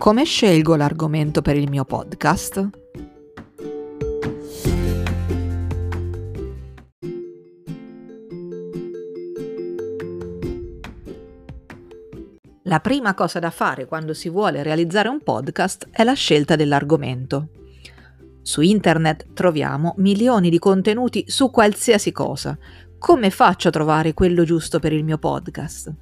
Come scelgo l'argomento per il mio podcast? La prima cosa da fare quando si vuole realizzare un podcast è la scelta dell'argomento. Su internet troviamo milioni di contenuti su qualsiasi cosa. Come faccio a trovare quello giusto per il mio podcast?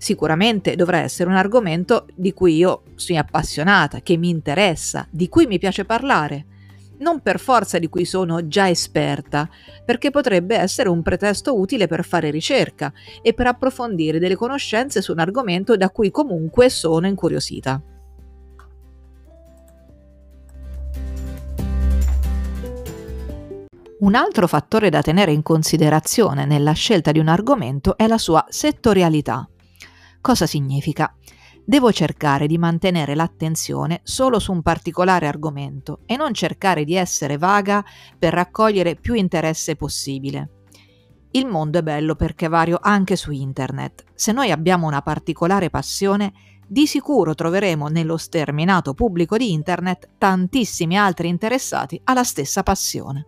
Sicuramente dovrà essere un argomento di cui io sono appassionata, che mi interessa, di cui mi piace parlare non per forza di cui sono già esperta, perché potrebbe essere un pretesto utile per fare ricerca e per approfondire delle conoscenze su un argomento da cui comunque sono incuriosita. Un altro fattore da tenere in considerazione nella scelta di un argomento è la sua settorialità. Cosa significa? devo cercare di mantenere l'attenzione solo su un particolare argomento e non cercare di essere vaga per raccogliere più interesse possibile. Il mondo è bello perché vario anche su internet. Se noi abbiamo una particolare passione, di sicuro troveremo nello sterminato pubblico di internet tantissimi altri interessati alla stessa passione.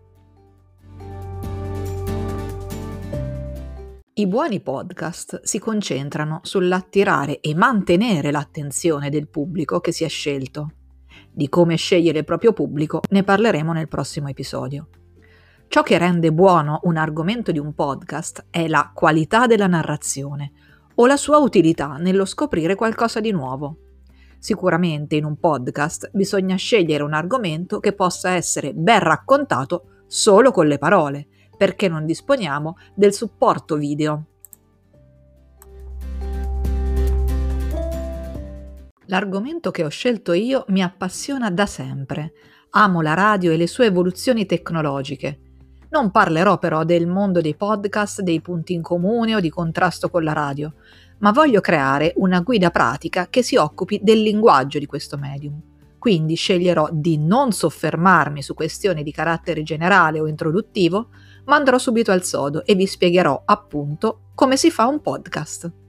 I buoni podcast si concentrano sull'attirare e mantenere l'attenzione del pubblico che si è scelto. Di come scegliere il proprio pubblico ne parleremo nel prossimo episodio. Ciò che rende buono un argomento di un podcast è la qualità della narrazione o la sua utilità nello scoprire qualcosa di nuovo. Sicuramente in un podcast bisogna scegliere un argomento che possa essere ben raccontato solo con le parole perché non disponiamo del supporto video. L'argomento che ho scelto io mi appassiona da sempre. Amo la radio e le sue evoluzioni tecnologiche. Non parlerò però del mondo dei podcast, dei punti in comune o di contrasto con la radio, ma voglio creare una guida pratica che si occupi del linguaggio di questo medium. Quindi sceglierò di non soffermarmi su questioni di carattere generale o introduttivo, ma andrò subito al sodo e vi spiegherò appunto come si fa un podcast.